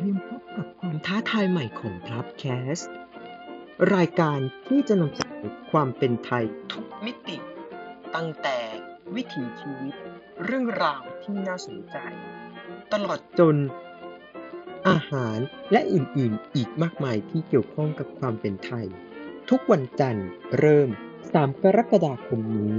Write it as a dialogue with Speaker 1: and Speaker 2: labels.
Speaker 1: รียมพบกับความท้าทายใหม่ของพลับแคสต์รายการที่จะนำเสนอความเป็นไทยทุกมิติ ตั้งแต่วิถีชีวิต เรื่องราวที่น่าสนใจ ตลอดจนอาหารและอื่นๆ อีกมากมายที่เกี่ยวข้องกับความเป็นไทย ทุกวันจันทร์เริ่ม 3 กรกฎาคมนี้